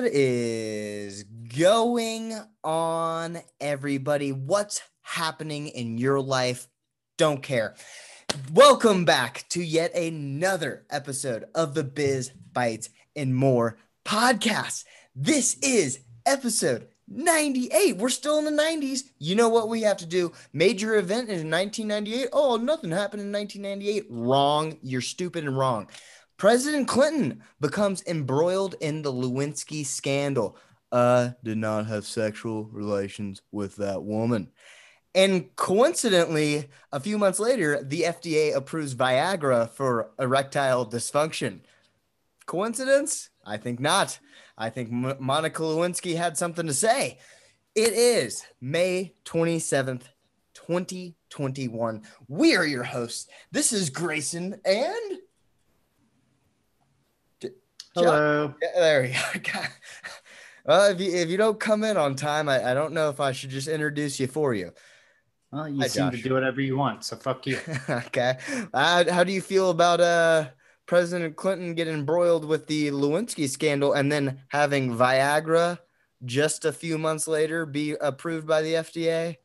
What is going on, everybody? What's happening in your life? Don't care. Welcome back to yet another episode of the Biz Bites and More podcast. This is episode 98. We're still in the 90s. You know what we have to do? Major event in 1998. Oh, nothing happened in 1998. Wrong. You're stupid and wrong. President Clinton becomes embroiled in the Lewinsky scandal. I did not have sexual relations with that woman. And coincidentally, a few months later, the FDA approves Viagra for erectile dysfunction. Coincidence? I think not. I think M- Monica Lewinsky had something to say. It is May 27th, 2021. We are your hosts. This is Grayson and Hello. Yeah, there we go. well, if you if you don't come in on time, I, I don't know if I should just introduce you for you. Well, you Hi, seem Josh. to do whatever you want, so fuck you. okay. Uh, how do you feel about uh President Clinton getting embroiled with the Lewinsky scandal and then having Viagra just a few months later be approved by the FDA?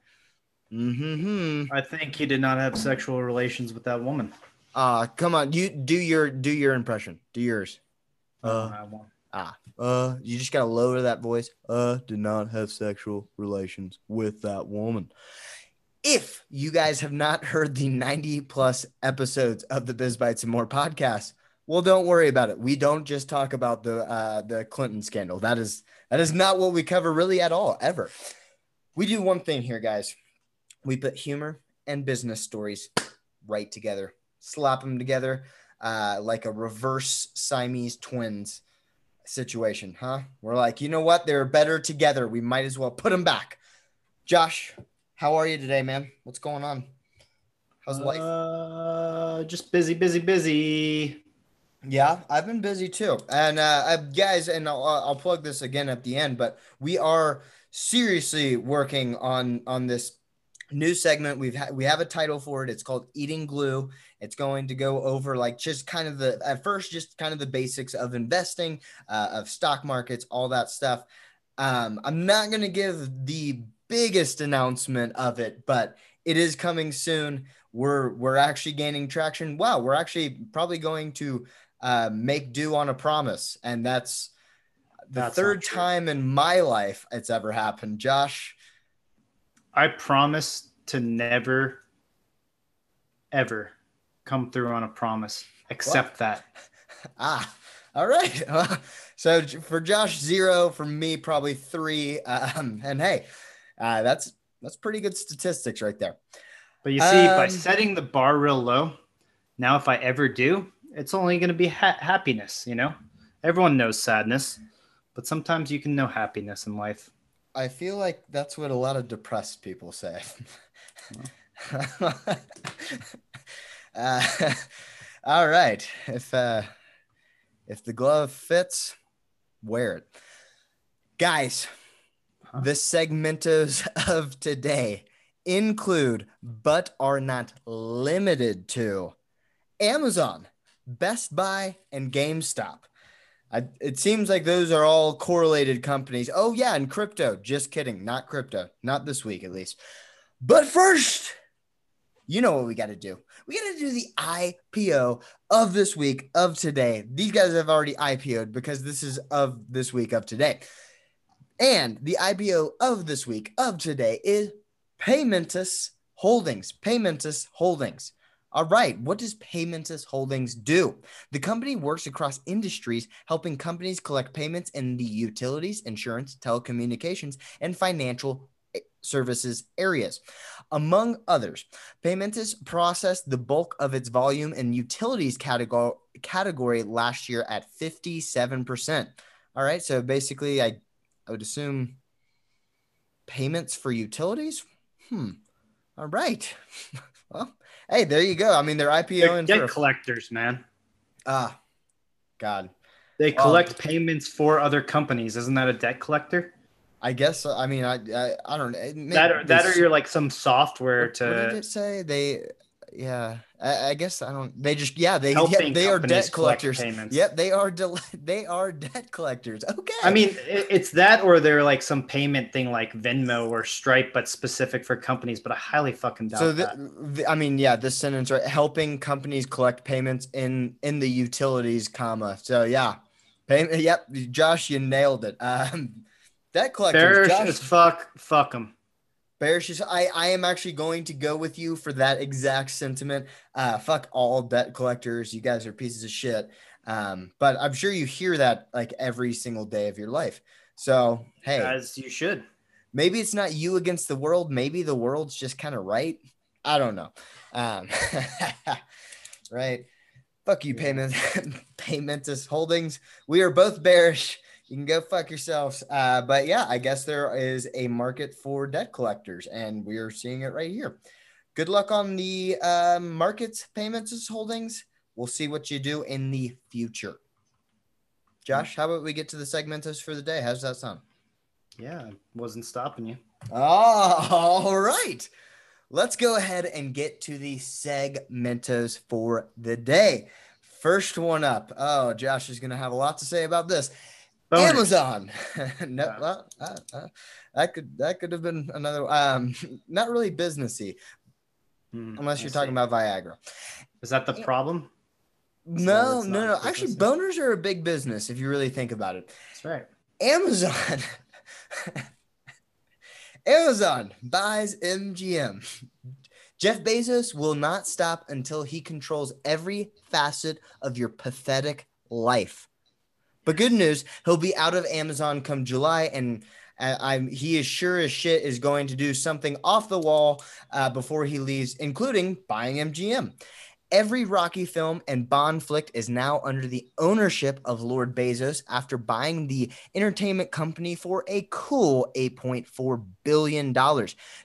Mm-hmm. I think he did not have sexual relations with that woman. Uh come on, you do your do your impression. Do yours. Uh, Ah, uh, you just gotta lower that voice. Uh, did not have sexual relations with that woman. If you guys have not heard the 90 plus episodes of the Biz Bites and More podcast, well, don't worry about it. We don't just talk about the uh, the Clinton scandal. That is that is not what we cover really at all, ever. We do one thing here, guys. We put humor and business stories right together, slap them together uh, like a reverse Siamese twins situation, huh? We're like, you know what? They're better together. We might as well put them back. Josh, how are you today, man? What's going on? How's life? Uh, just busy, busy, busy. Yeah, I've been busy too. And uh, I, guys, and I'll, I'll plug this again at the end, but we are seriously working on on this new segment. We've ha- we have a title for it. It's called Eating Glue. It's going to go over like just kind of the at first just kind of the basics of investing, uh, of stock markets, all that stuff. Um, I'm not going to give the biggest announcement of it, but it is coming soon. We're we're actually gaining traction. Wow, we're actually probably going to uh, make do on a promise, and that's the That's third time in my life it's ever happened. Josh, I promise to never, ever come through on a promise, except that. Ah, all right. Well, so for Josh, zero. For me, probably three. Um, and hey, uh, that's that's pretty good statistics right there. But you see, by Um, setting the bar real low, now if I ever do, it's only going to be ha- happiness. You know, everyone knows sadness, but sometimes you can know happiness in life. I feel like that's what a lot of depressed people say. uh, all right. If uh, if the glove fits, wear it, guys. Huh? The segmentos of today include, but are not limited to, Amazon, Best Buy, and GameStop. I, it seems like those are all correlated companies. Oh, yeah, and crypto. Just kidding. Not crypto. Not this week, at least. But first, you know what we got to do. We got to do the IPO of this week, of today. These guys have already IPO'd because this is of this week, of today. And the IPO of this week, of today, is Paymentus Holdings. Paymentus Holdings. All right, what does Paymentus Holdings do? The company works across industries, helping companies collect payments in the utilities, insurance, telecommunications, and financial eh, services areas. Among others, Paymentus processed the bulk of its volume in utilities category, category last year at 57%. All right, so basically, I, I would assume payments for utilities? Hmm. All right. well, hey, there you go. I mean, they're They're debt for collectors, man. ah, God. They collect payments for other companies. Isn't that a debt collector? I guess. I mean, I I, I don't know. That or, that or you're like some software what, what did to it say? They yeah. I, I guess I don't. They just yeah. They yeah, they are debt collectors. payments. Yep, they are. Del- they are debt collectors. Okay. I mean, it's that or they're like some payment thing like Venmo or Stripe, but specific for companies. But I highly fucking doubt so that. the, the, I mean, yeah, this sentence right, helping companies collect payments in in the utilities, comma. So yeah, payment. Yep, Josh, you nailed it. Um, debt collectors. Josh, as fuck. Fuck them. Bearish is I, I am actually going to go with you for that exact sentiment. Uh, fuck all debt collectors. You guys are pieces of shit. Um, but I'm sure you hear that like every single day of your life. So hey, As you should. maybe it's not you against the world. Maybe the world's just kind of right. I don't know. Um, right. Fuck you, payment Paymentus Holdings. We are both bearish. You can go fuck yourselves. Uh, but yeah, I guess there is a market for debt collectors, and we are seeing it right here. Good luck on the uh, markets, Paymentus Holdings. We'll see what you do in the future. Josh, how about we get to the segmentos for the day? How's that sound? Yeah, I wasn't stopping you. Oh, all right. Let's go ahead and get to the segmentos for the day. First one up. Oh, Josh is going to have a lot to say about this. Boners. Amazon. no, Yeah. well, uh, uh, that could that could have been another. Um, not really businessy, Hmm, unless I you're talking about Viagra. Is that the problem? No, it's no, no. Actually, boners are a big business if you really think about it. That's right. Amazon. Amazon buys MGM. Jeff Bezos will not stop until he controls every facet of your pathetic life. But good news, he'll be out of Amazon come July, and uh, I'm he is sure as shit is going to do something off the wall uh, before he leaves, including buying MGM. Every Rocky film and Bond flick is now under the ownership of Lord Bezos after buying the entertainment company for a cool $8.4 billion.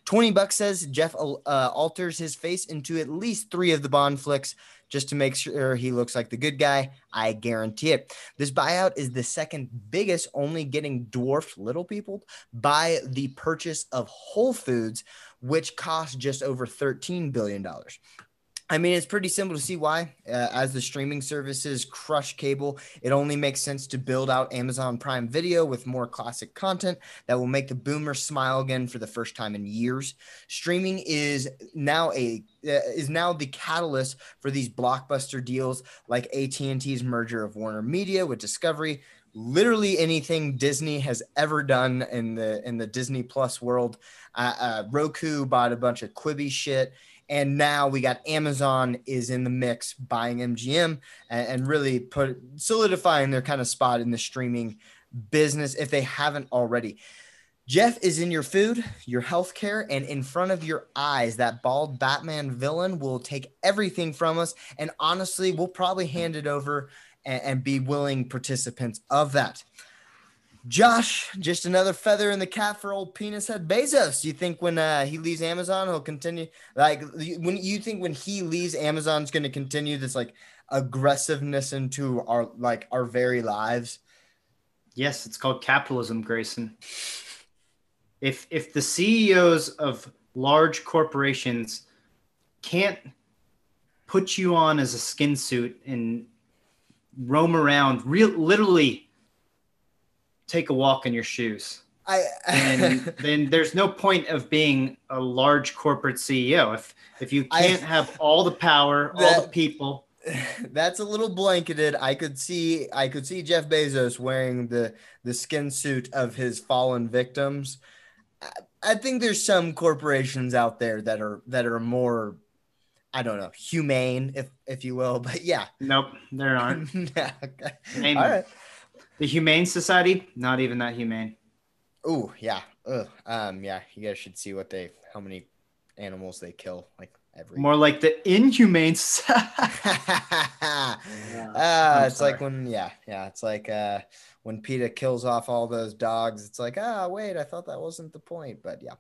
20 bucks says Jeff uh, alters his face into at least three of the Bond flicks just to make sure he looks like the good guy. I guarantee it. This buyout is the second biggest, only getting dwarfed little people by the purchase of Whole Foods, which cost just over $13 billion. I mean, it's pretty simple to see why. Uh, as the streaming services crush cable, it only makes sense to build out Amazon Prime Video with more classic content that will make the boomers smile again for the first time in years. Streaming is now a uh, is now the catalyst for these blockbuster deals like AT&T's merger of Warner Media with Discovery. Literally anything Disney has ever done in the in the Disney Plus world. Uh, uh, Roku bought a bunch of Quibi shit and now we got Amazon is in the mix buying MGM and, and, really put solidifying their kind of spot in the streaming business if they haven't already. Jeff is in your food, your healthcare, and in front of your eyes. That bald Batman villain will take everything from us, and honestly, we'll probably hand it over and, and be willing participants of that. Josh, just another feather in the cap for old penis head Bezos. Do you think when uh, he leaves Amazon, he'll continue like when you think when he leaves, Amazon's going to continue this like aggressiveness into our like our very lives? Yes, it's called capitalism, Grayson. If if the CEOs of large corporations can't put you on as a skin suit and roam around, real literally take a walk in your shoes. I and then there's no point of being a large corporate CEO if if you can't have all the power, all the people. that's a little blanketed. I could see I could see Jeff Bezos wearing the the skin suit of his fallen victims. I, I think there's some corporations out there that are that are more I don't know, humane if if you will, but yeah. Nope, there aren't. yeah okay. All right. The Humane Society, not even that humane. Oh yeah. Ugh. Um, yeah, you guys should see what they how many animals they kill like every More like the Inhumane Society. uh, I'm it's like when yeah, yeah, it's like uh when PETA kills off all those dogs, it's like, ah, wait, I thought that wasn't the point, but yeah.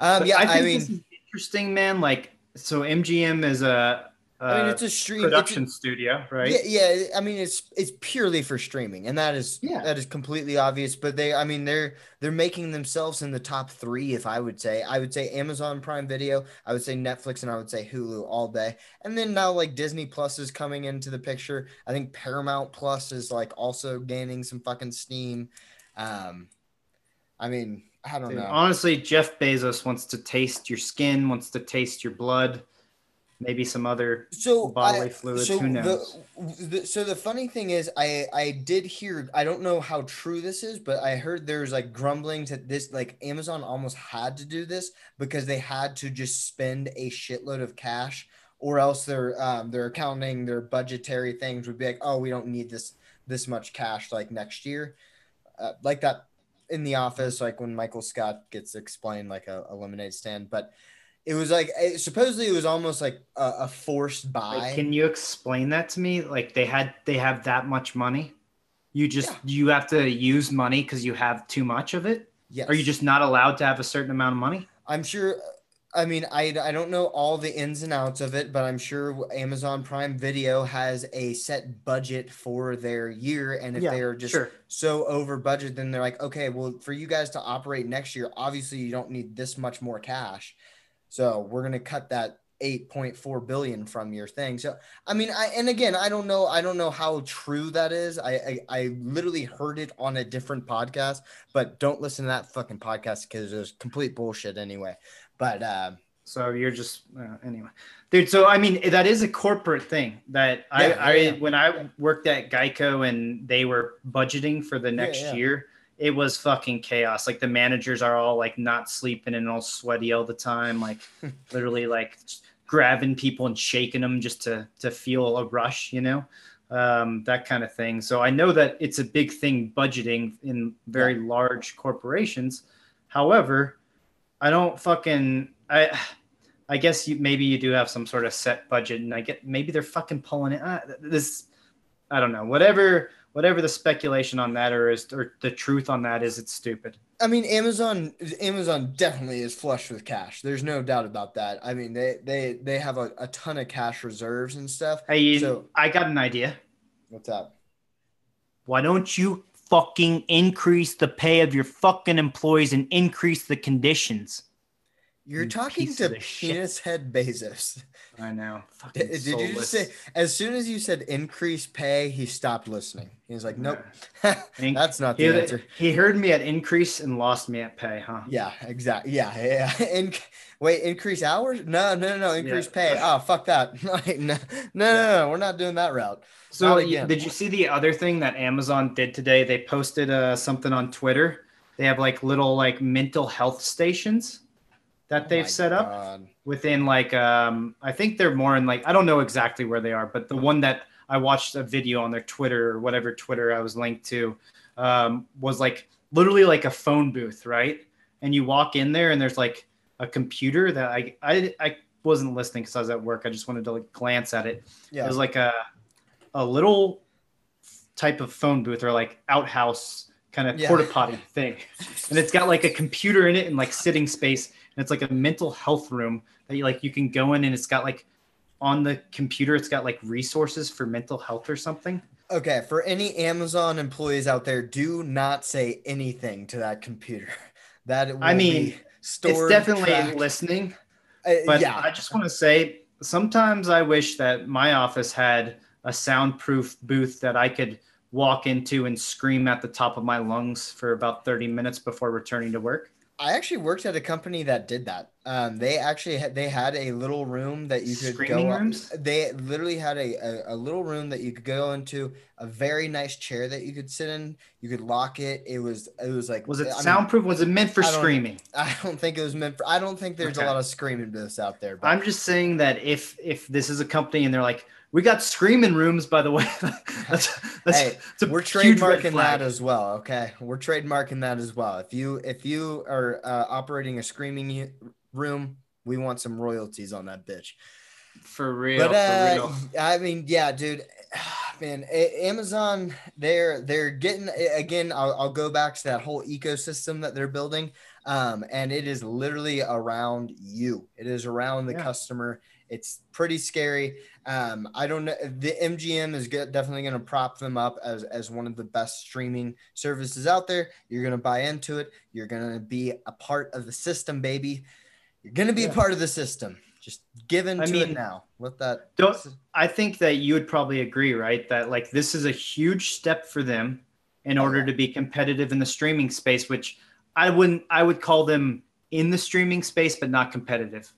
Um, But yeah, I, think mean, this is interesting, man. Like, so MGM is a I mean, uh, it's a stream it's a- production studio, right? Yeah, yeah. I mean, it's it's purely for streaming, and that is Yeah. that is completely obvious. But they, I mean, they're they're making themselves in the top three. If I would say, I would say Amazon Prime Video, I would say Netflix, and I would say Hulu all day. And then now like Disney Plus is coming into the picture. I think Paramount Plus is like also gaining some fucking steam. Um, I mean, I don't Dude, know. honestly, Jeff Bezos wants to taste your skin, wants to taste your blood, maybe some other so bodily I- fluids. So Who knows? The, the, so the funny thing is, I I did hear. I don't know how true this is, but I heard there's like grumblings that this like Amazon almost had to do this because they had to just spend a shitload of cash, or else their um their accounting their budgetary things would be like, oh, we don't need this this much cash like next year, uh, like that in the office, like when Michael Scott gets explained like a, a lemonade stand, but. It was like it, supposedly it was almost like a, a forced buy. Like, can you explain that to me? Like they had they have that much money. You just you have to use money because you have too much of it. yes. Are you just not allowed to have a certain amount of money? I'm sure. I mean, I, I don't know all the ins and outs of it, but I'm sure Amazon Prime Video has a set budget for their year. And if Yeah, they're just sure. so over budget, then they're like, okay, well, for you guys to operate next year, obviously you don't need this much more cash. So we're going to cut that 8.4 billion from your thing. So, I mean, I, and again, I don't know, I don't know how true that is. I, I, I literally heard it on a different podcast, but don't listen to that fucking podcast because it's complete bullshit anyway. But, uh, So you're just uh, anyway, dude. So I mean, that is a corporate thing that I, Yeah, I yeah. when I worked at Geico and they were budgeting for the next yeah. year, it was fucking chaos. Like the managers are all like not sleeping and all sweaty all the time, like literally like grabbing people and shaking them just to to feel a rush, you know, um, that kind of thing. So I know that it's a big thing budgeting in very large corporations. However, I don't fucking I. I guess you maybe you do have some sort of set budget, and I get maybe they're fucking pulling it. Uh, this, I don't know. Whatever, whatever the speculation on that or is, or the truth on that is, it's stupid. I mean, Amazon Amazon definitely is flush with cash. There's no doubt about that. I mean, they they they have a, a ton of cash reserves and stuff. Hey, So- I got an idea. What's up? Why don't you fucking increase the pay of your fucking employees and increase the conditions? You're You talking to penis head Bezos. I know. Fucking Did, did you just say as soon as you said increase pay, he stopped listening. He was like, "Nope, that's not He, the answer." he heard me at increase and lost me at pay, huh? Yeah, exactly. Yeah, yeah. In, wait, increase hours? No, no, no, no. Increase Yeah. pay. Oh, fuck that. No, no, no, no, We're not doing that route. So did you see the other thing that Amazon did today? They posted uh, something on Twitter. They have like little like mental health stations that Oh they've set up God. within like um I think they're more in like I don't know exactly where they are, but the one that I watched a video on their Twitter or whatever Twitter I was linked to um, was like literally like a phone booth, right? And you walk in there and there's like a computer that I I, I wasn't listening because I was at work. I just wanted to like glance at it. Yeah. It was like a a little type of phone booth or like outhouse kind of Yeah. porta potty thing. And it's got like a computer in it and like sitting space. And it's like a mental health room that you like you can go in and it's got like on the computer it's got like resources for mental health or something. Okay, for any Amazon employees out there, do not say anything to that computer. That will I mean, stored, it's definitely tracked. listening. Uh, But yeah, I just want to say sometimes I wish that my office had a soundproof booth that I could walk into and scream at the top of my lungs for about 30 minutes before returning to work. I actually worked at a company that did that. Um, they actually had, they had a little room that you could Screaming go. rooms? They literally had a, a, a little room that you could go into, a very nice chair that you could sit in. You could lock it. It was it was like Was it I mean, soundproof? was it meant for I screaming? I don't think it was meant for. I don't think there's Okay. a lot of screaming this out there. But I'm just saying that if if this is a company and they're like, we got screaming rooms, by the way, that's, that's, Hey, it's a we're trademarking that as well. Okay, we're trademarking that as well. If you if you are uh, operating a screaming room, we want some royalties on that bitch. for real. but uh, for real. I mean, yeah, dude, man, Amazon, they're they're getting again. I'll, I'll go back to that whole ecosystem that they're building, um, and it is literally around you. It is around the Yeah. customer. It's pretty scary. Um, I don't know. The MGM is good, definitely going to prop them up as, as one of the best streaming services out there. You're going to buy into it. You're going to be a part of the system, baby. You're going to be Yeah. a part of the system. Just give into I it mean, now. Let that. Don't I think that you would probably agree, right? That like this is a huge step for them in Oh, order to be competitive in the streaming space, which I wouldn't I would call them in the streaming space, but not competitive.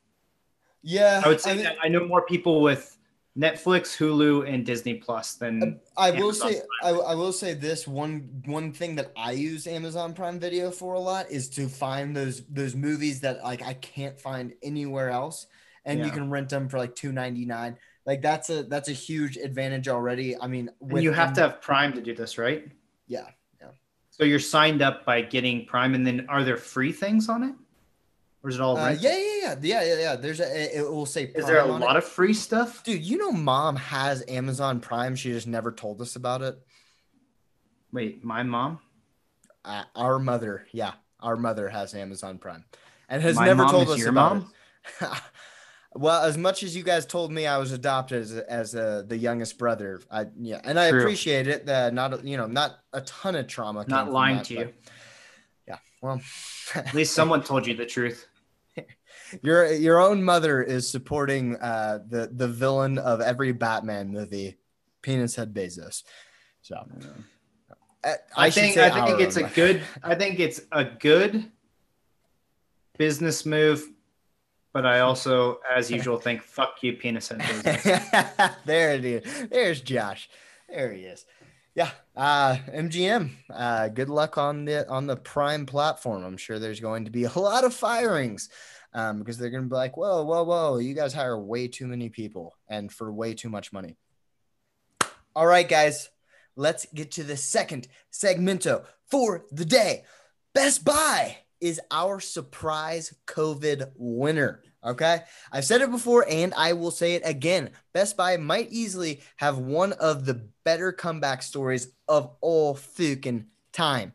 Yeah. I would say mean- that I know more people with Netflix, Hulu, and Disney Plus than I will Amazon say I, I will say this one one thing that I use Amazon Prime Video for a lot is to find those those movies that like I can't find anywhere else and you can rent them for like 2.99 like that's a that's a huge advantage already. I mean and you have to have Prime to do this, right? Yeah, yeah. So you're signed up by getting Prime, and then are there free things on it, or is it all? uh, rented? yeah yeah yeah yeah yeah yeah there's a it will say Is there a Prime on it. lot of free stuff? dude you know mom has Amazon Prime she just never told us about it Wait, my mom. uh, our mother yeah our mother has Amazon Prime and has My never mom told is us your about mom? it. well, as much as you guys told me I was adopted as, as uh, the youngest brother, I yeah, and I True. appreciate it. That not you know not a ton of trauma. Not lying that, to but- you. Yeah, well, At least someone told you the truth. Your your own mother is supporting uh, the the villain of every Batman movie, Penis Head Bezos. So uh, I, should think I think it's a good I think it's a good business move, but I also, as usual, think fuck you, penis head Bezos. there it is. There's Josh. There he is. Yeah. Uh MGM. Uh good luck on the on the prime platform. I'm sure there's going to be a lot of firings. Um, because they're gonna be like, whoa, whoa, whoa, you guys hire way too many people and for way too much money. All right, guys, let's get to the second segmento for the day. Best Buy is our surprise COVID winner. Okay. I've said it before and I will say it again. Best Buy might easily have one of the better comeback stories of all fucking time.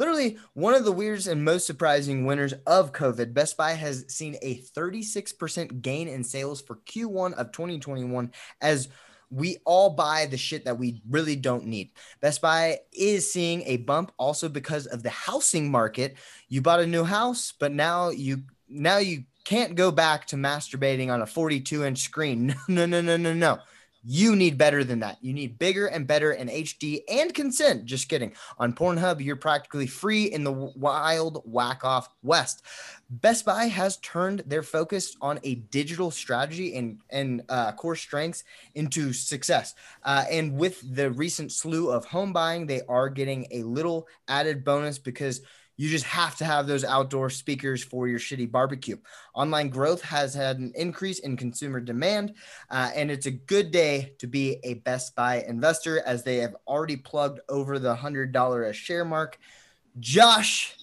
Literally, one of the weirdest and most surprising winners of COVID, Best Buy has seen a 36% gain in sales for Q1 of 2021 as we all buy the shit that we really don't need. Best Buy is seeing a bump also because of the housing market. You bought a new house, but now you now you can't go back to masturbating on a 42 inch screen. No, no, no, no, no. You need better than that. You need bigger and better in HD and consent. Just kidding. On Pornhub, you're practically free in the wild whack off West. Best Buy has turned their focus on a digital strategy and, and uh, core strengths into success. Uh, and with the recent slew of home buying, they are getting a little added bonus because you just have to have those outdoor speakers for your shitty barbecue. Online growth has had an increase in consumer demand, uh, and it's a good day to be a Best Buy investor as they have already plugged over the $100 a share mark. Josh,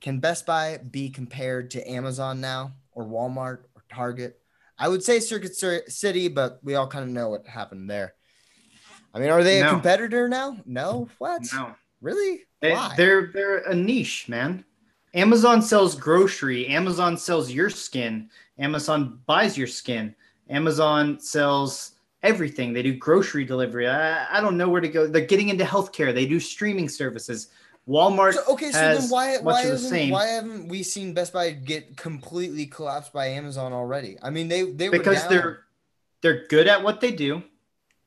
can Best Buy be compared to Amazon now or Walmart or Target? I would say Circuit City, but we all kind of know what happened there. I mean, are they a competitor now? No. What? No, Really? they, Why? they're they're a niche, man. Amazon sells grocery. Amazon sells your skin. Amazon buys your skin. Amazon sells everything. They do grocery delivery. I, I don't know where to go. They're getting into healthcare. They do streaming services. Walmart. So, okay, so then why why isn't, why haven't we seen Best Buy get completely collapsed by Amazon already? I mean, they they were because down. they're they're good at what they do.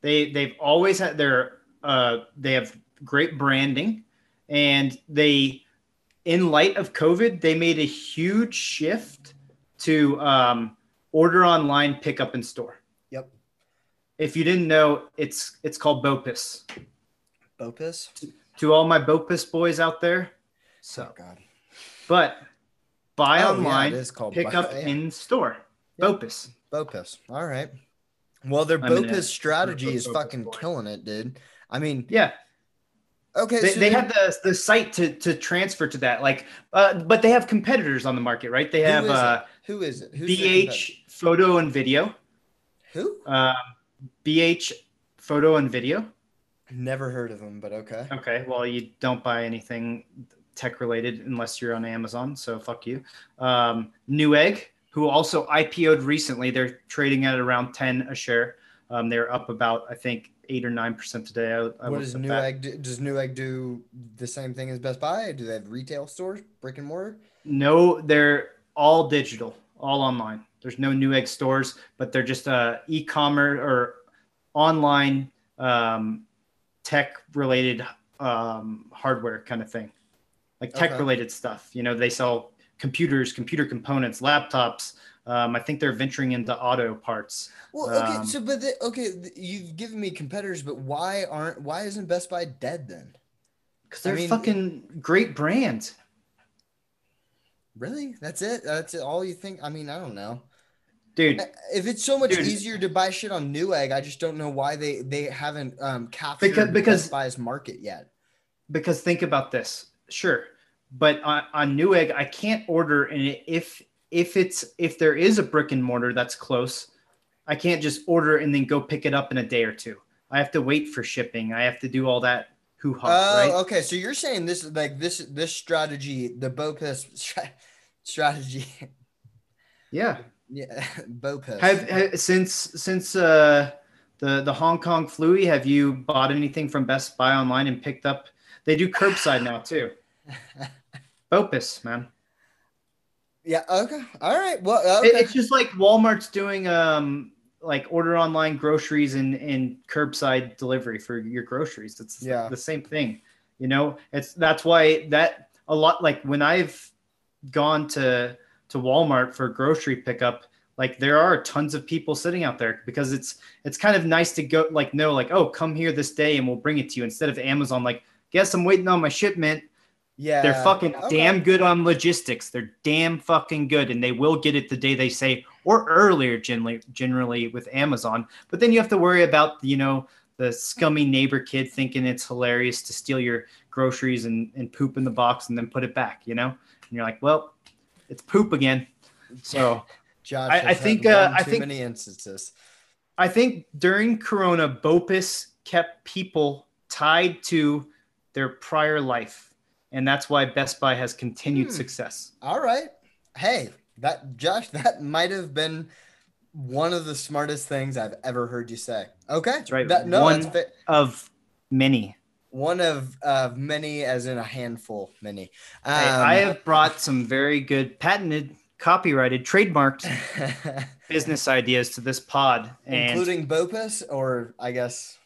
They they've always had their uh they have great branding and they in light of COVID, they made a huge shift to um, order online, pick up in store. Yep. If you didn't know, it's it's called Bopus. Bopus. To all my Bopus boys out there, so Oh God. but buy Oh, yeah, online, called pick Bo- up yeah. in store. Yep. Bopus. Bopus. All right. Well, their I'm Bopus strategy is fucking boy. killing it, dude. I mean, Yeah, okay, they, so they have the the site to to transfer to that like uh but they have competitors on the market right they who have is it? uh Who is it? Who's bh photo and video? Who? um bh photo and video Never heard of them, but okay. okay well you don't buy anything tech related unless you're on amazon so fuck you um newegg who also IPO'd recently. They're trading at around 10 a share. Um, they're up about, I think, eight or nine percent today. I, I what does. Newegg do? Does Newegg do the same thing as Best Buy? Do they have retail stores, brick and mortar? No, they're all digital, all online. There's no Newegg stores, but they're just uh, e-commerce or online um, tech related um, hardware kind of thing, like tech Okay. related stuff. You know, they sell computers, computer components, laptops. Um, I think they're venturing into auto parts. Well, okay, Um, so but the, okay, you've given me competitors, but why aren't why isn't Best Buy dead then? Because they're mean- fucking great brands. Really? That's it? That's it, all you think? I mean, I don't know. Dude, If it's so much Dude. easier to buy shit on Newegg, I just don't know why they they haven't um captured Because- because- Best Buy's market yet. because think about this sure but on, on newegg i can't order and if if it's if there is a brick and mortar that's close i can't just order and then go pick it up in a day or two i have to wait for shipping i have to do all that hoo-ha Oh, right okay. So you're saying this is like this this strategy, the Bopus stra- strategy. yeah yeah, Bopus. have, have since since uh the the hong kong fluey have you bought anything from best buy online and picked up they do curbside now too Opus, man. Yeah. Okay. All right. Well. It- it's just like Walmart's doing um like order online groceries and and curbside delivery for your groceries. It's Yeah. the same thing. You know, it's that's why that a lot like when I've gone to to Walmart for grocery pickup, like there are tons of people sitting out there because it's it's kind of nice to go like know like oh come here this day and we'll bring it to you instead of Amazon like guess I'm waiting on my shipment yeah. they're fucking Okay. damn good on logistics. They're damn fucking good, and they will get it the day they say or earlier. Generally, generally with Amazon, but then you have to worry about you know the scummy neighbor kid thinking it's hilarious to steal your groceries and, and poop in the box and then put it back. You know, and you're like, well, it's poop again. So Josh. I- I think, uh, I think- many instances. I think during Corona, Bopus kept people tied to their prior life, and that's why Best Buy has continued Hmm. success. All right. Hey, that Josh, that might have been one of the smartest things I've ever heard you say. Okay. That's right. That, no, One- fa- Of many. one of of many, as in a handful, many. Um, Hey, I have brought some very good patented, copyrighted, trademarked business ideas to this pod. And including Bopus, or I guess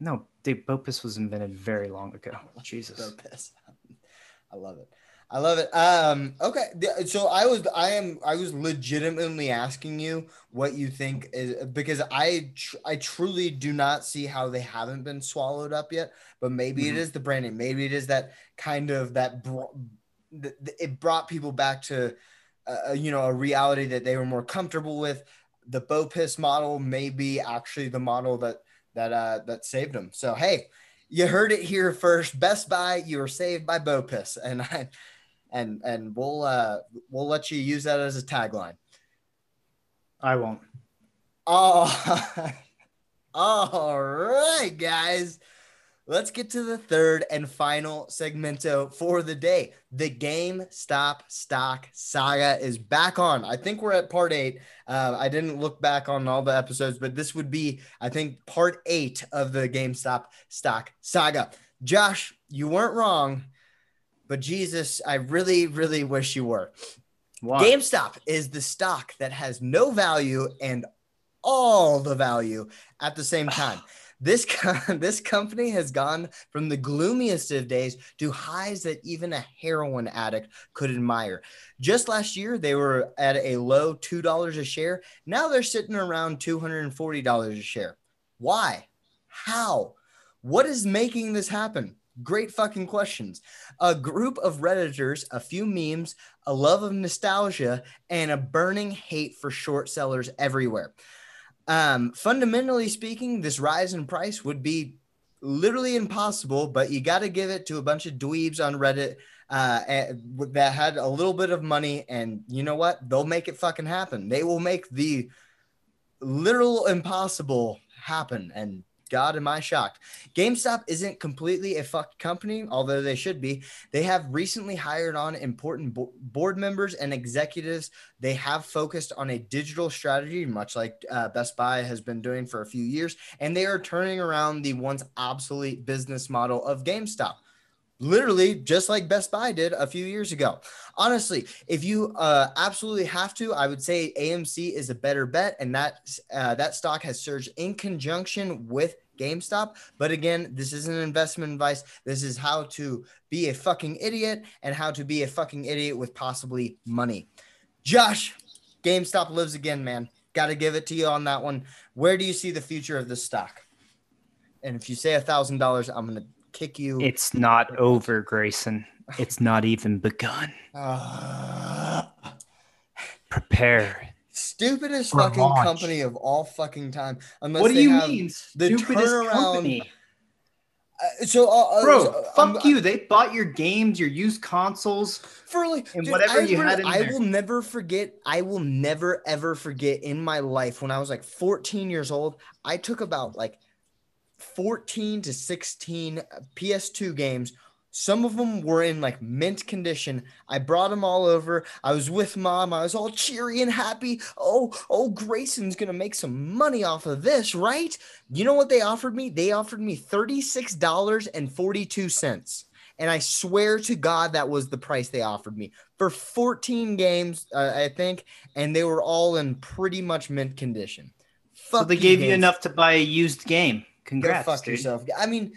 no, Dave Bopus was invented very long ago. Jesus. Bopus. I love it. I love it. Um, okay, so I was, I am, I was legitimately asking you what you think is because I, tr- I truly do not see how they haven't been swallowed up yet. But maybe it Mhm. is the branding. Maybe it is that kind of that. Bro- th- th- it brought people back to, uh, you know, a reality that they were more comfortable with. The Bopis model may be actually the model that that uh, that saved them. So hey, you heard it here first. Best Buy, you were saved by Bopis, and I, and and we'll uh we'll let you use that as a tagline. I won't. Oh, all right, guys. Let's get to the third and final segmento for the day. The GameStop stock saga is back on. I think we're at part eight. Uh, I didn't look back on all the episodes, but this would be, I think, part eight of the GameStop stock saga. Josh, you weren't wrong, but Jesus, I really, really wish you were. Why? GameStop is the stock that has no value and all the value at the same time. This co- this company has gone from the gloomiest of days to highs that even a heroin addict could admire. Just last year, they were at a low two dollars a share. Now they're sitting around two hundred and forty dollars a share. Why? How? What is making this happen? Great fucking questions. A group of redditors, a few memes, a love of nostalgia, and a burning hate for short sellers everywhere. Um, fundamentally speaking, this rise in price would be literally impossible, but you got to give it to a bunch of dweebs on Reddit uh, that had a little bit of money, and you know what? They'll make it fucking happen. They will make the literal impossible happen. And God, am I shocked? GameStop isn't completely a fucked company, although they should be. They have recently hired on important bo- board members and executives. They have focused on a digital strategy, much like uh, Best Buy has been doing for a few years, and they are turning around the once obsolete business model of GameStop literally just like Best Buy did a few years ago. Honestly, if you uh, absolutely have to, I would say AMC is a better bet, and that uh, that stock has surged in conjunction with GameStop. But again, this isn't investment advice. This is how to be a fucking idiot and how to be a fucking idiot with possibly money. Josh, GameStop lives again, man. Got to give it to you on that one. Where do you see the future of this stock? And if you say a thousand dollars, I'm gonna kick you. It's not over, Grayson. It's not even begun. Uh, Prepare. stupidest For fucking launch. company of all fucking time. Unless what do you mean, the stupidest turnaround- company? Uh, so, uh, uh, Bro, so, fuck um, you. They bought your games, your used consoles. for like and dude, whatever I you really- had in I there. will never forget. I will never ever forget in my life when I was like 14 years old. I took about like 14 to 16 PS2 games. Some of them were in like mint condition. I brought them all over. I was with mom. I was all cheery and happy. Oh, oh, Grayson's gonna make some money off of this, right? You know what they offered me? They offered me $36.42. And I swear to God, that was the price they offered me for 14 games, uh, I think. And they were all in pretty much mint condition. So they gave you enough to buy a used game. Go Congrats, fuck dude. yourself. I mean,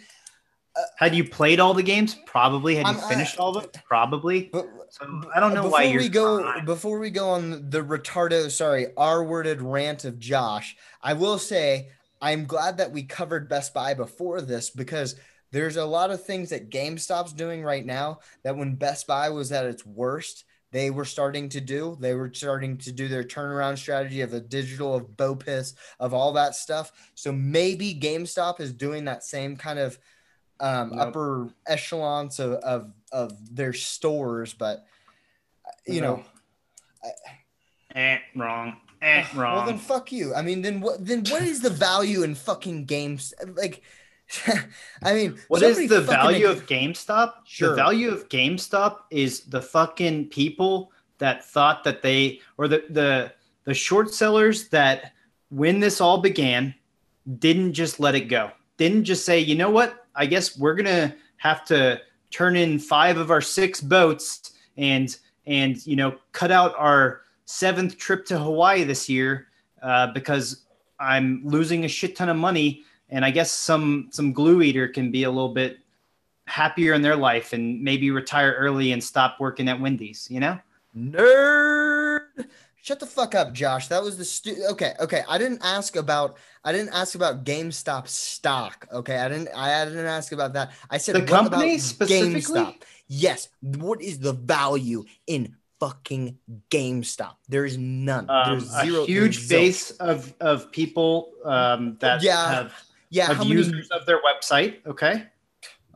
uh, Had you played all the games? Probably. Had you I'm- I- finished all of them? Probably. but So I don't uh, know before why you're. we go before we go on the retardo sorry r-worded rant of josh i will say i'm glad that we covered best buy before this because there's a lot of things that gamestop's doing right now that when best buy was at its worst they were starting to do they were starting to do their turnaround strategy of the digital of bopis of all that stuff so maybe gamestop is doing that same kind of um, Nope. upper echelons of, of of their stores but you know Eh, wrong. Eh, wrong. well, then fuck you. I mean, then what? Then what is the value in fucking games? Like, I mean, What is the value make- of GameStop? Sure. The value of GameStop is the fucking people that thought that they or the the the short sellers that when this all began didn't just let it go. Didn't just say, "You know what? I guess we're going to have to turn in 5 of our 6 boats and and you know, cut out our seventh trip to Hawaii this year uh, because I'm losing a shit ton of money and I guess some some glue eater can be a little bit happier in their life and maybe retire early and stop working at Wendy's, you know? nerd. Shut the fuck up, Josh. That was the stu- okay. Okay, I didn't ask about. I didn't ask about GameStop stock. Okay, I didn't. I didn't ask about that. I said The company about specifically? GameStop? Yes. What is the value in fucking GameStop? There is none. Um, There's zero. a huge base of of people um, that Yeah. have Yeah. How many? users of their website. Okay,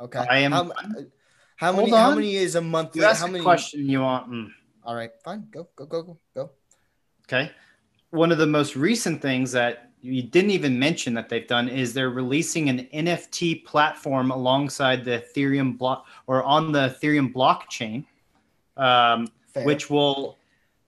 Okay. I am- How, how many? How many is a monthly? you how many? question you want. mm, All right, fine. Go, go, go, go, go. Okay. One of the most recent things that you didn't even mention that they've done is they're releasing an NFT platform alongside the Ethereum block or on the Ethereum blockchain, um, which will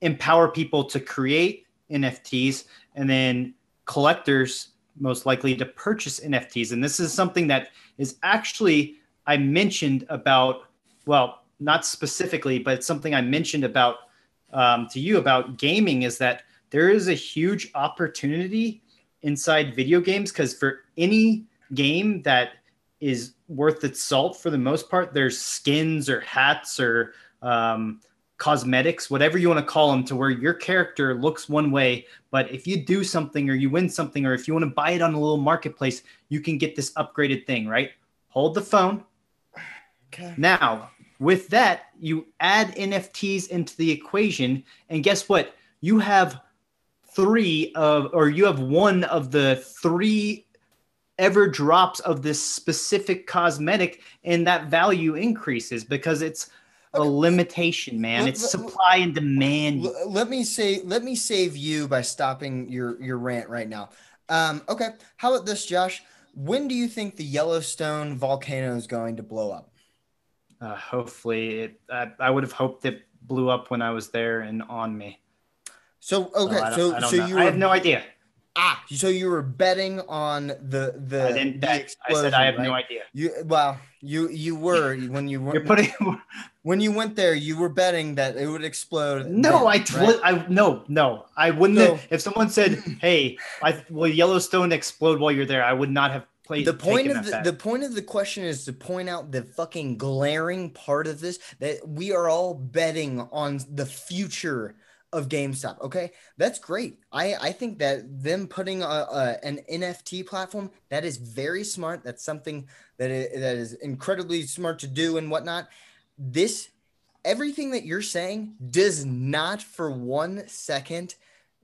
empower people to create NFTs and then collectors most likely to purchase NFTs. And this is something that is actually I mentioned about, well, not specifically, but it's something I mentioned about um, to you about gaming is that there is a huge opportunity inside video games because for any game that is worth its salt for the most part, there's skins or hats or um, cosmetics, whatever you want to call them, to where your character looks one way, but if you do something or you win something or if you want to buy it on a little marketplace, you can get this upgraded thing, right? Hold the phone. Okay. Now, with that, you add NFTs into the equation, and guess what? You have three of, or you have one of the three ever drops of this specific cosmetic, and that value increases because it's a Okay. limitation, man. Let- It's let- supply and demand. L- let me say, let me save you by stopping your your rant right now. Um, okay, how about this, Josh? when do you think the Yellowstone volcano is going to blow up? Uh, hopefully, it. I, I would have hoped it blew up when I was there and on me. So okay, I don't- so I don't so know. you I have no idea. Ah, so you were betting on the the. I didn't bet. I said I have explosion, no idea. You well, you you were when you were You're went putting. when you went there, you were betting that it would explode. No, then, I, right? I no no I wouldn't. So- have, if someone said, "Hey, I will Yellowstone explode while you're there?" I would not have played. the point of the, the point of the question is to point out the fucking glaring part of this that we are all betting on the future of GameStop. Okay, that's great. I I think that them putting a, a an NFT platform that is very smart. That's something that is, that is incredibly smart to do and whatnot. This everything that you're saying does not for one second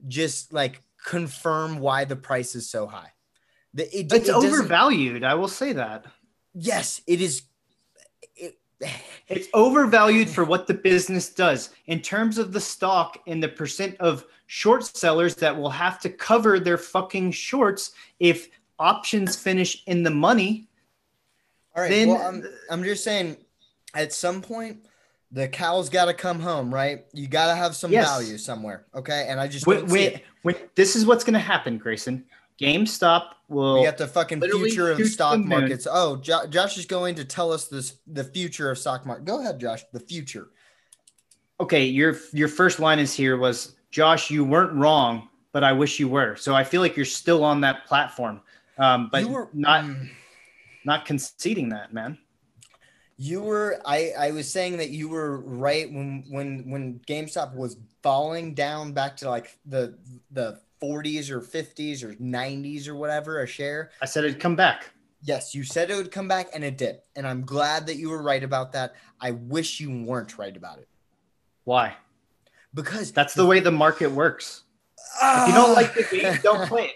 just like confirm why the price is so high. The, it, it's it overvalued. I will say that Yes, it is. It, it's overvalued for what the business does in terms of the stock and the percent of short sellers that will have to cover their fucking shorts if options finish in the money. all right. Then- well, I'm, I'm just saying, at some point, the cow's got to come home, right? You got to have some Yes. value somewhere, okay? And I just wait, don't see when, it. when this is what's going to happen, Grayson. GameStop will. We got the fucking future of stock markets. Oh, jo- Josh is going to tell us this the future of stock market. Go ahead, Josh. The future. okay, your your first line is here was Josh, you weren't wrong, but I wish you were. So I feel like you're still on that platform, um, but you were not mm, not conceding that, man. You were I I was saying that you were right when when when GameStop was falling down back to like the the 40s or 50s or 90s or whatever a share. I said it'd come back. Yes, you said it would come back and it did. And I'm glad that you were right about that. I wish you weren't right about it. Why? Because That's the way the market works. If you don't like the game, don't play it.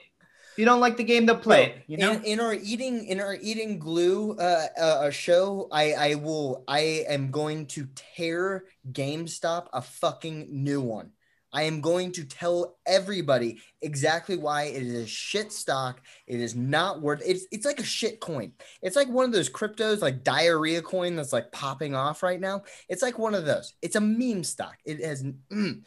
If you don't like the game, don't play it. You know. in, in our eating in our eating glue uh, uh, a show i i will i am going to tear gamestop a fucking new one i am going to tell everybody exactly why it is a shit stock it is not worth it's it's like a shit coin it's like one of those cryptos like diarrhea coin that's like popping off right now it's like one of those it's a meme stock it has mm,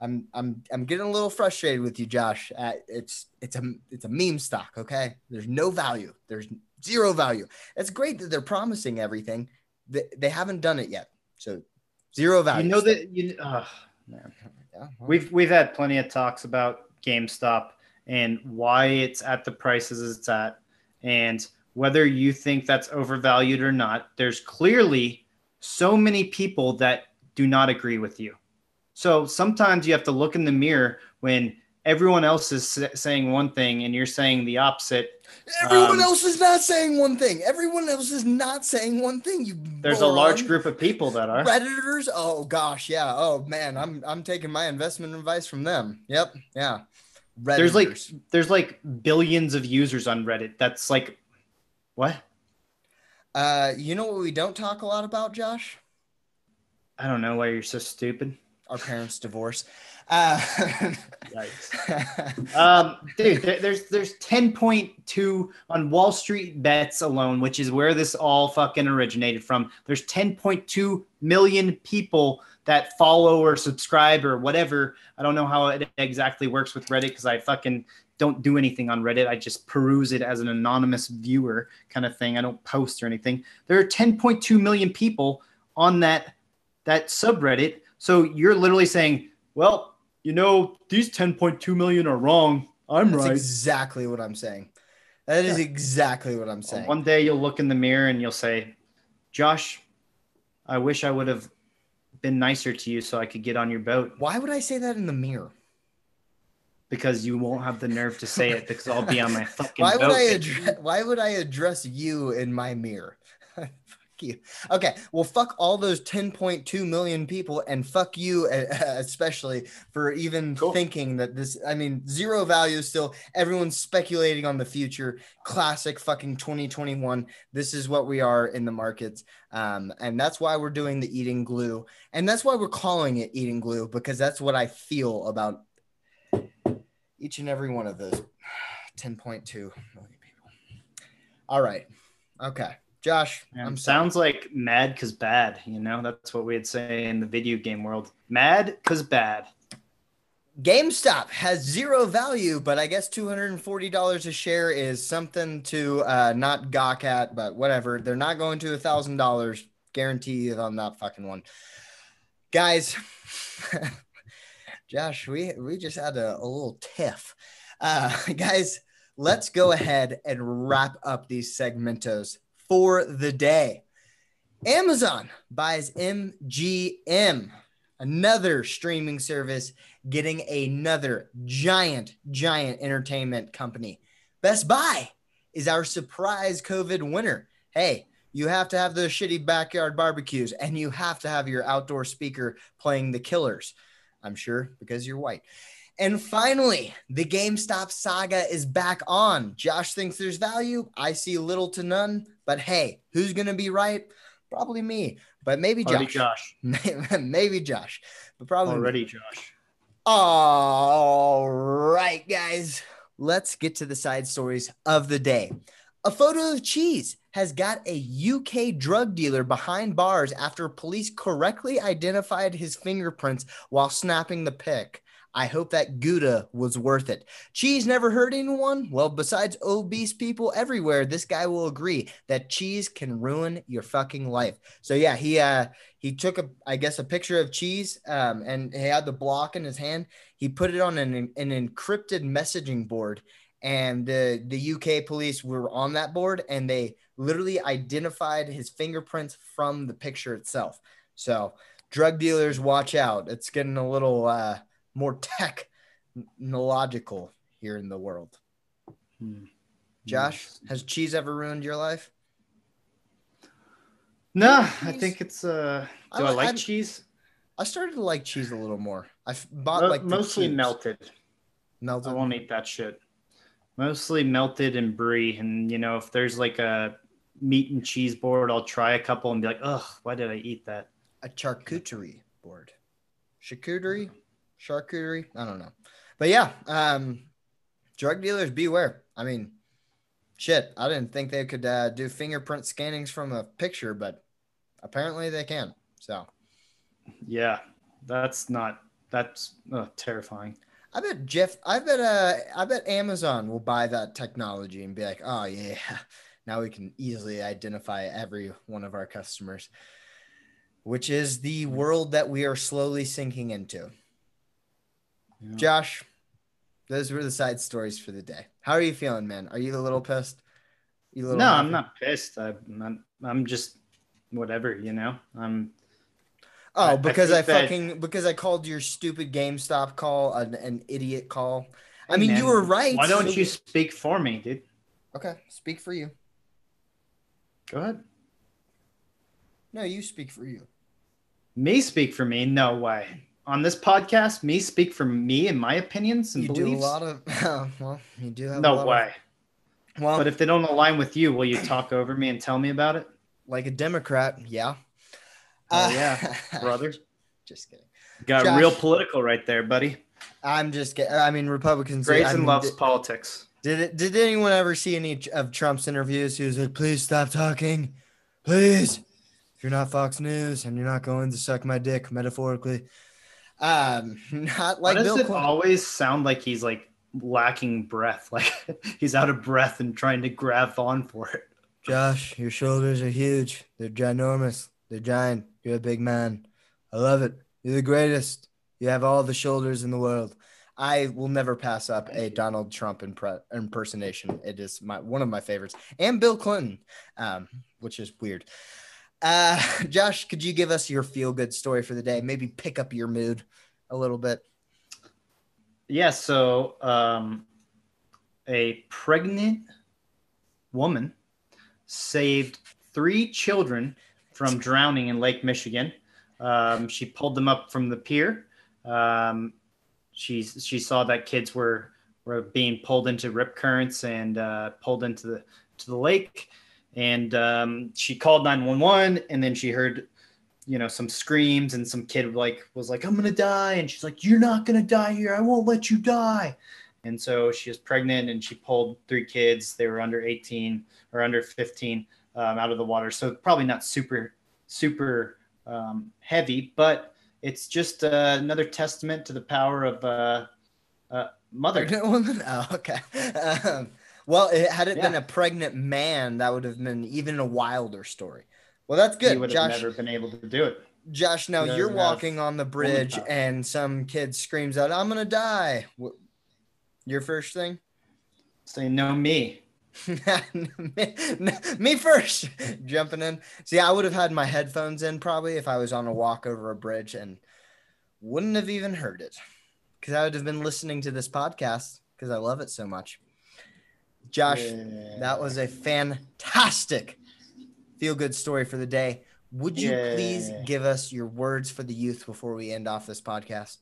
I'm I'm I'm getting a little frustrated with you, Josh. Uh, it's it's a it's a meme stock. Okay, there's no value. There's zero value. It's great that they're promising everything. They, they haven't done it yet, so zero value. You know that you. Oh, man. Yeah, We've we've had plenty of talks about GameStop and why it's at the prices it's at, and whether you think that's overvalued or not. There's clearly so many people that do not agree with you. So sometimes you have to look in the mirror when everyone else is saying one thing and you're saying the opposite. everyone um, else is not saying one thing. Everyone else is not saying one thing. You There's a large group of people that are. Redditors. Oh gosh, yeah. Oh man, I'm I'm taking my investment advice from them. Yep, yeah. Redditors. There's like there's like billions of users on Reddit. That's like what? uh, you know what we don't talk a lot about, Josh? I don't know why you're so stupid. Our parents' divorce. Um, dude, there- there's there's 10.2 on Wall Street bets alone, which is where this all fucking originated from. There's 10.2 million people that follow or subscribe or whatever. I don't know how it exactly works with Reddit because I fucking don't do anything on Reddit. I just peruse it as an anonymous viewer kind of thing. I don't post or anything. There are 10.2 million people on that that subreddit. So you're literally saying, well, you know, these 10.2 million are wrong. I'm That's right. exactly what I'm saying. That is Yeah. exactly what I'm saying. One day you'll look in the mirror and you'll say, Josh, I wish I would have been nicer to you so I could get on your boat Why would I say that in the mirror? because you won't have the nerve to say it because I'll be on my fucking Why boat. would I bitch. address? Why would I address you in my mirror? Fuck you. Okay, well, fuck all those 10.2 million people, and fuck you especially for even Cool. thinking that this. I mean, zero value still. Everyone's speculating on the future. Classic fucking 2021. This is what we are in the markets, um, and that's why we're doing the eating glue, and that's why we're calling it eating glue because that's what I feel about each and every one of those 10.2 million people. All right. Okay. Josh, And sounds like mad cause bad. You know, that's what we'd say in the video game world. Mad cause bad. GameStop has zero value, but I guess $240 a share is something to uh, not gawk at, but whatever. They're not going to a $1,000. Guarantee you on that fucking one. Guys, Josh, we, we just had a, a little tiff. Uh, guys, let's go ahead and wrap up these segmentos for the day. Amazon buys MGM, another streaming service getting another giant, giant entertainment company. Best Buy is our surprise COVID winner. Hey, you have to have those shitty backyard barbecues and you have to have your outdoor speaker playing the killers. I'm sure because you're white. And finally, the GameStop saga is back on. Josh thinks there's value. I see little to none. But hey, who's going to be right? Probably me, but maybe Josh. Josh. maybe Josh, but probably me. Already Josh. All right, guys, let's get to the side stories of the day. A photo of cheese has got a UK drug dealer behind bars after police correctly identified his fingerprints while snapping the pic. I hope that Gouda was worth it. Cheese never hurt anyone? Well, besides obese people everywhere, this guy will agree that cheese can ruin your fucking life. So yeah, he uh he took a I guess a picture of cheese um and he had the block in his hand. He put it on an an encrypted messaging board and the the UK police were on that board and they literally identified his fingerprints from the picture itself. So drug dealers watch out. It's getting a little uh more technological here in the world. Hmm. Josh, has cheese ever ruined your life? No, I think it's uh do I I, like I'm- cheese? I started to like cheese a little more. I bought like the mostly cubes. melted. I melted. won't eat that shit. Mostly melted and brie. And you know, if there's like a meat and cheese board, I'll try a couple and be like, ugh, why did I eat that? a charcuterie board. Charcuterie? Charcuterie? I don't know. But yeah, um, drug dealers beware. I mean, shit, I didn't think they could uh, do fingerprint scannings from a picture, but apparently they can. So Yeah, that's not that's uh, terrifying. I bet Jeff, I bet, uh, I bet Amazon will buy that technology and be like, oh yeah, now we can easily identify every one of our customers, which is the world that we are slowly sinking into. Yeah. Josh, those were the side stories for the day. How are you feeling, man? Are you a little pissed? You little No, I'm not pissed. I'm I'm just whatever, you know. I'm Oh, I- I because I, think that- fucking because I called your stupid GameStop call an, an idiot call. I mean, man, you were right. Why don't you speak for me, dude? Okay, speak for you. Go ahead. No, you speak for you. Me speak for me? No way. On this podcast, me speak for me and my opinions and You do a lot of well, you do have a no way. Of, well, But if they don't align with you, will you talk over me and tell me about it? like a Democrat, yeah. Oh, Uh, yeah, brother. Just kidding. Got Josh. real political right there, buddy. I'm just kidding. I mean, Republicans. I Grayson mean, loves did- politics. Did it, did anyone ever see any of Trump's interviews? He was like, "Please stop talking, please. If you're not Fox News and you're not going to suck my dick, metaphorically, um, not like Why does Bill it Clinton." always sound like he's like lacking breath? Like he's out of breath and trying to grab on for it. Josh, your shoulders are huge. They're ginormous. They're giant. You're a big man. I love it. You're the greatest. You have all the shoulders in the world. I will never pass up a Donald Trump impre- impersonation. It is my one of my favorites, and Bill Clinton, um, which is weird. Uh, Josh, could you give us your feel good story for the day? Maybe pick up your mood a little bit. Yeah, so um, a pregnant woman saved three children from drowning in Lake Michigan. Um, she pulled them up from the pier. Um, she she saw that kids were were being pulled into rip currents and uh, pulled into the to the lake, and um, she called nine one one. And then she heard, you know, some screams and some kid like was like, "I'm gonna die," and she's like, "You're not gonna die here. I won't let you die." and so she was pregnant and she pulled three kids. They were under 18 or under 15 um, out of the water, so probably not super super um, heavy, but it's just uh, another testament to the power of uh, uh, mother. Oh, okay. Um, well, it, had it Yeah. been a pregnant man, that would have been even a wilder story. Well, that's good. He would have Josh. never been able to do it. Josh, now you're walking on the bridge, and some kid screams out, "I'm gonna die." What, your first thing? Say no, me. me, me first jumping in see i would have had my headphones in probably if i was on a walk over a bridge and wouldn't have even heard it because i would have been listening to this podcast because i love it so much josh Yeah. that was a fantastic feel good story for the day would you please give us your words for the youth before we end off this podcast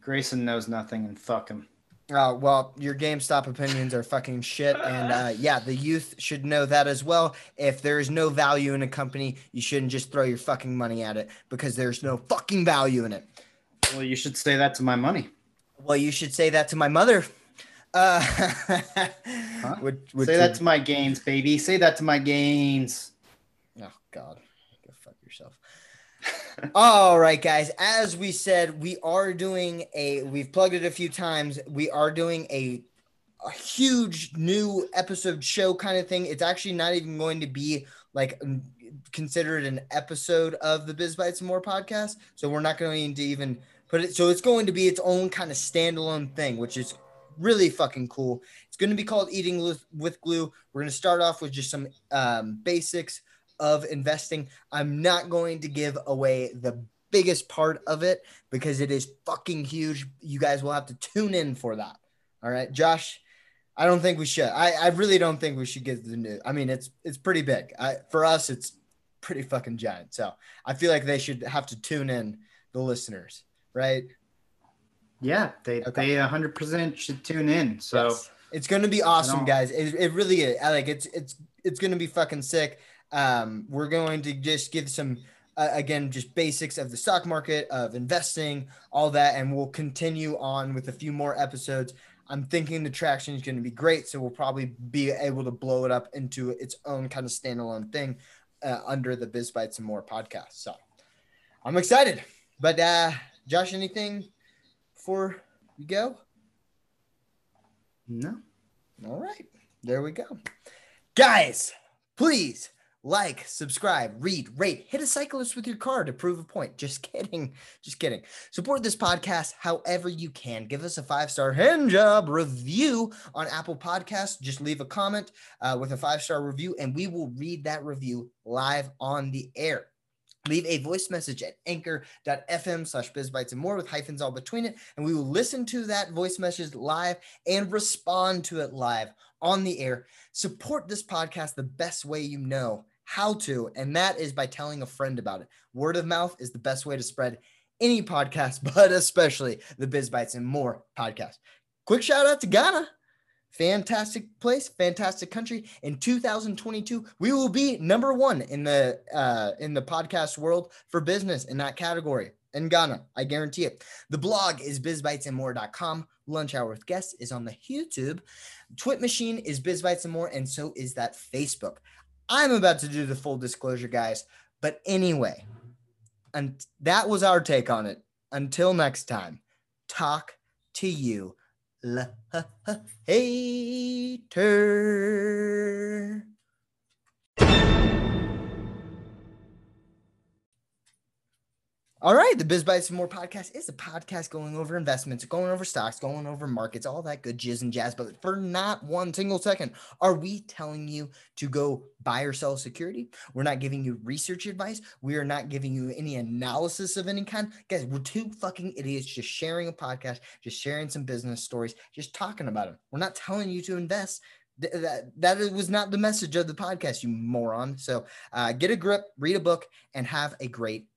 Grayson knows nothing and fuck him. Uh, well, your GameStop opinions are fucking shit, and uh, yeah, the youth should know that as well. If there is no value in a company, you shouldn't just throw your fucking money at it because there's no fucking value in it. Well, you should say that to my money. Well, you should say that to my mother. Uh, which, which say that to my gains, baby. Say that to my gains. Oh God, go fuck yourself. All right, guys. As we said, we are doing a. We've plugged it a few times. We are doing a a huge new episode show kind of thing. It's actually not even going to be like considered an episode of the Biz Bites and More podcast. So we're not going to even put it. So it's going to be its own kind of standalone thing, which is really fucking cool. It's going to be called Eating with, Glue. We're going to start off with just some um, basics of investing. I'm not going to give away the biggest part of it because it is fucking huge. You guys will have to tune in for that. All right, Josh. I don't think we should. I, I really don't think we should get the news. I mean, it's it's pretty big. I, for us, it's pretty fucking giant. So I feel like they should have to tune in the listeners, right? Yeah, they Okay. they 100% should tune in. So Yes. it's going to be awesome, guys. It, it really is. I like it's it's it's going to be fucking sick. Um, we're going to just give some uh, again just basics of the stock market, of investing, all that, and we'll continue on with a few more episodes. I'm thinking the traction is going to be great, so we'll probably be able to blow it up into its own kind of standalone thing uh, under the Biz Bites and More podcast. So I'm excited. But uh, Josh, anything before we go? no. All right. There we go. Guys, please like, subscribe, read, rate, hit a cyclist with your car to prove a point. Just kidding. Just kidding. Support this podcast however you can. Give us a five star hand job review on Apple Podcasts. Just leave a comment uh, with a five star review, and we will read that review live on the air. Leave a voice message at anchor.fm slash bizbites and more with hyphens all between it, and we will listen to that voice message live and respond to it live on the air. Support this podcast the best way you know how to, and that is by telling a friend about it. Word of mouth is the best way to spread any podcast, but especially the Biz Bites and More podcast. Quick shout out to Ghana. Fantastic place, fantastic country. In 2022, we will be number one in the uh, in the podcast world for business in that category in Ghana. I guarantee it. The blog is bizbitesandmore.com. Lunch Hour with Guests is on the YouTube. Twit Machine is Bizbites and More, and so is that Facebook. I'm about to do the full disclosure, guys. But anyway, and that was our take on it. Until next time, talk to you later. All right, the Biz Bites and More podcast is a podcast going over investments, going over stocks, going over markets, all that good jizz and jazz. But for not one single second are we telling you to go buy or sell security. We're not giving you research advice. We are not giving you any analysis of any kind. Guys, we're two fucking idiots just sharing a podcast, just sharing some business stories, just talking about them. We're not telling you to invest. Th- That, that was not the message of the podcast, you moron. So uh, get a grip, read a book, and have a great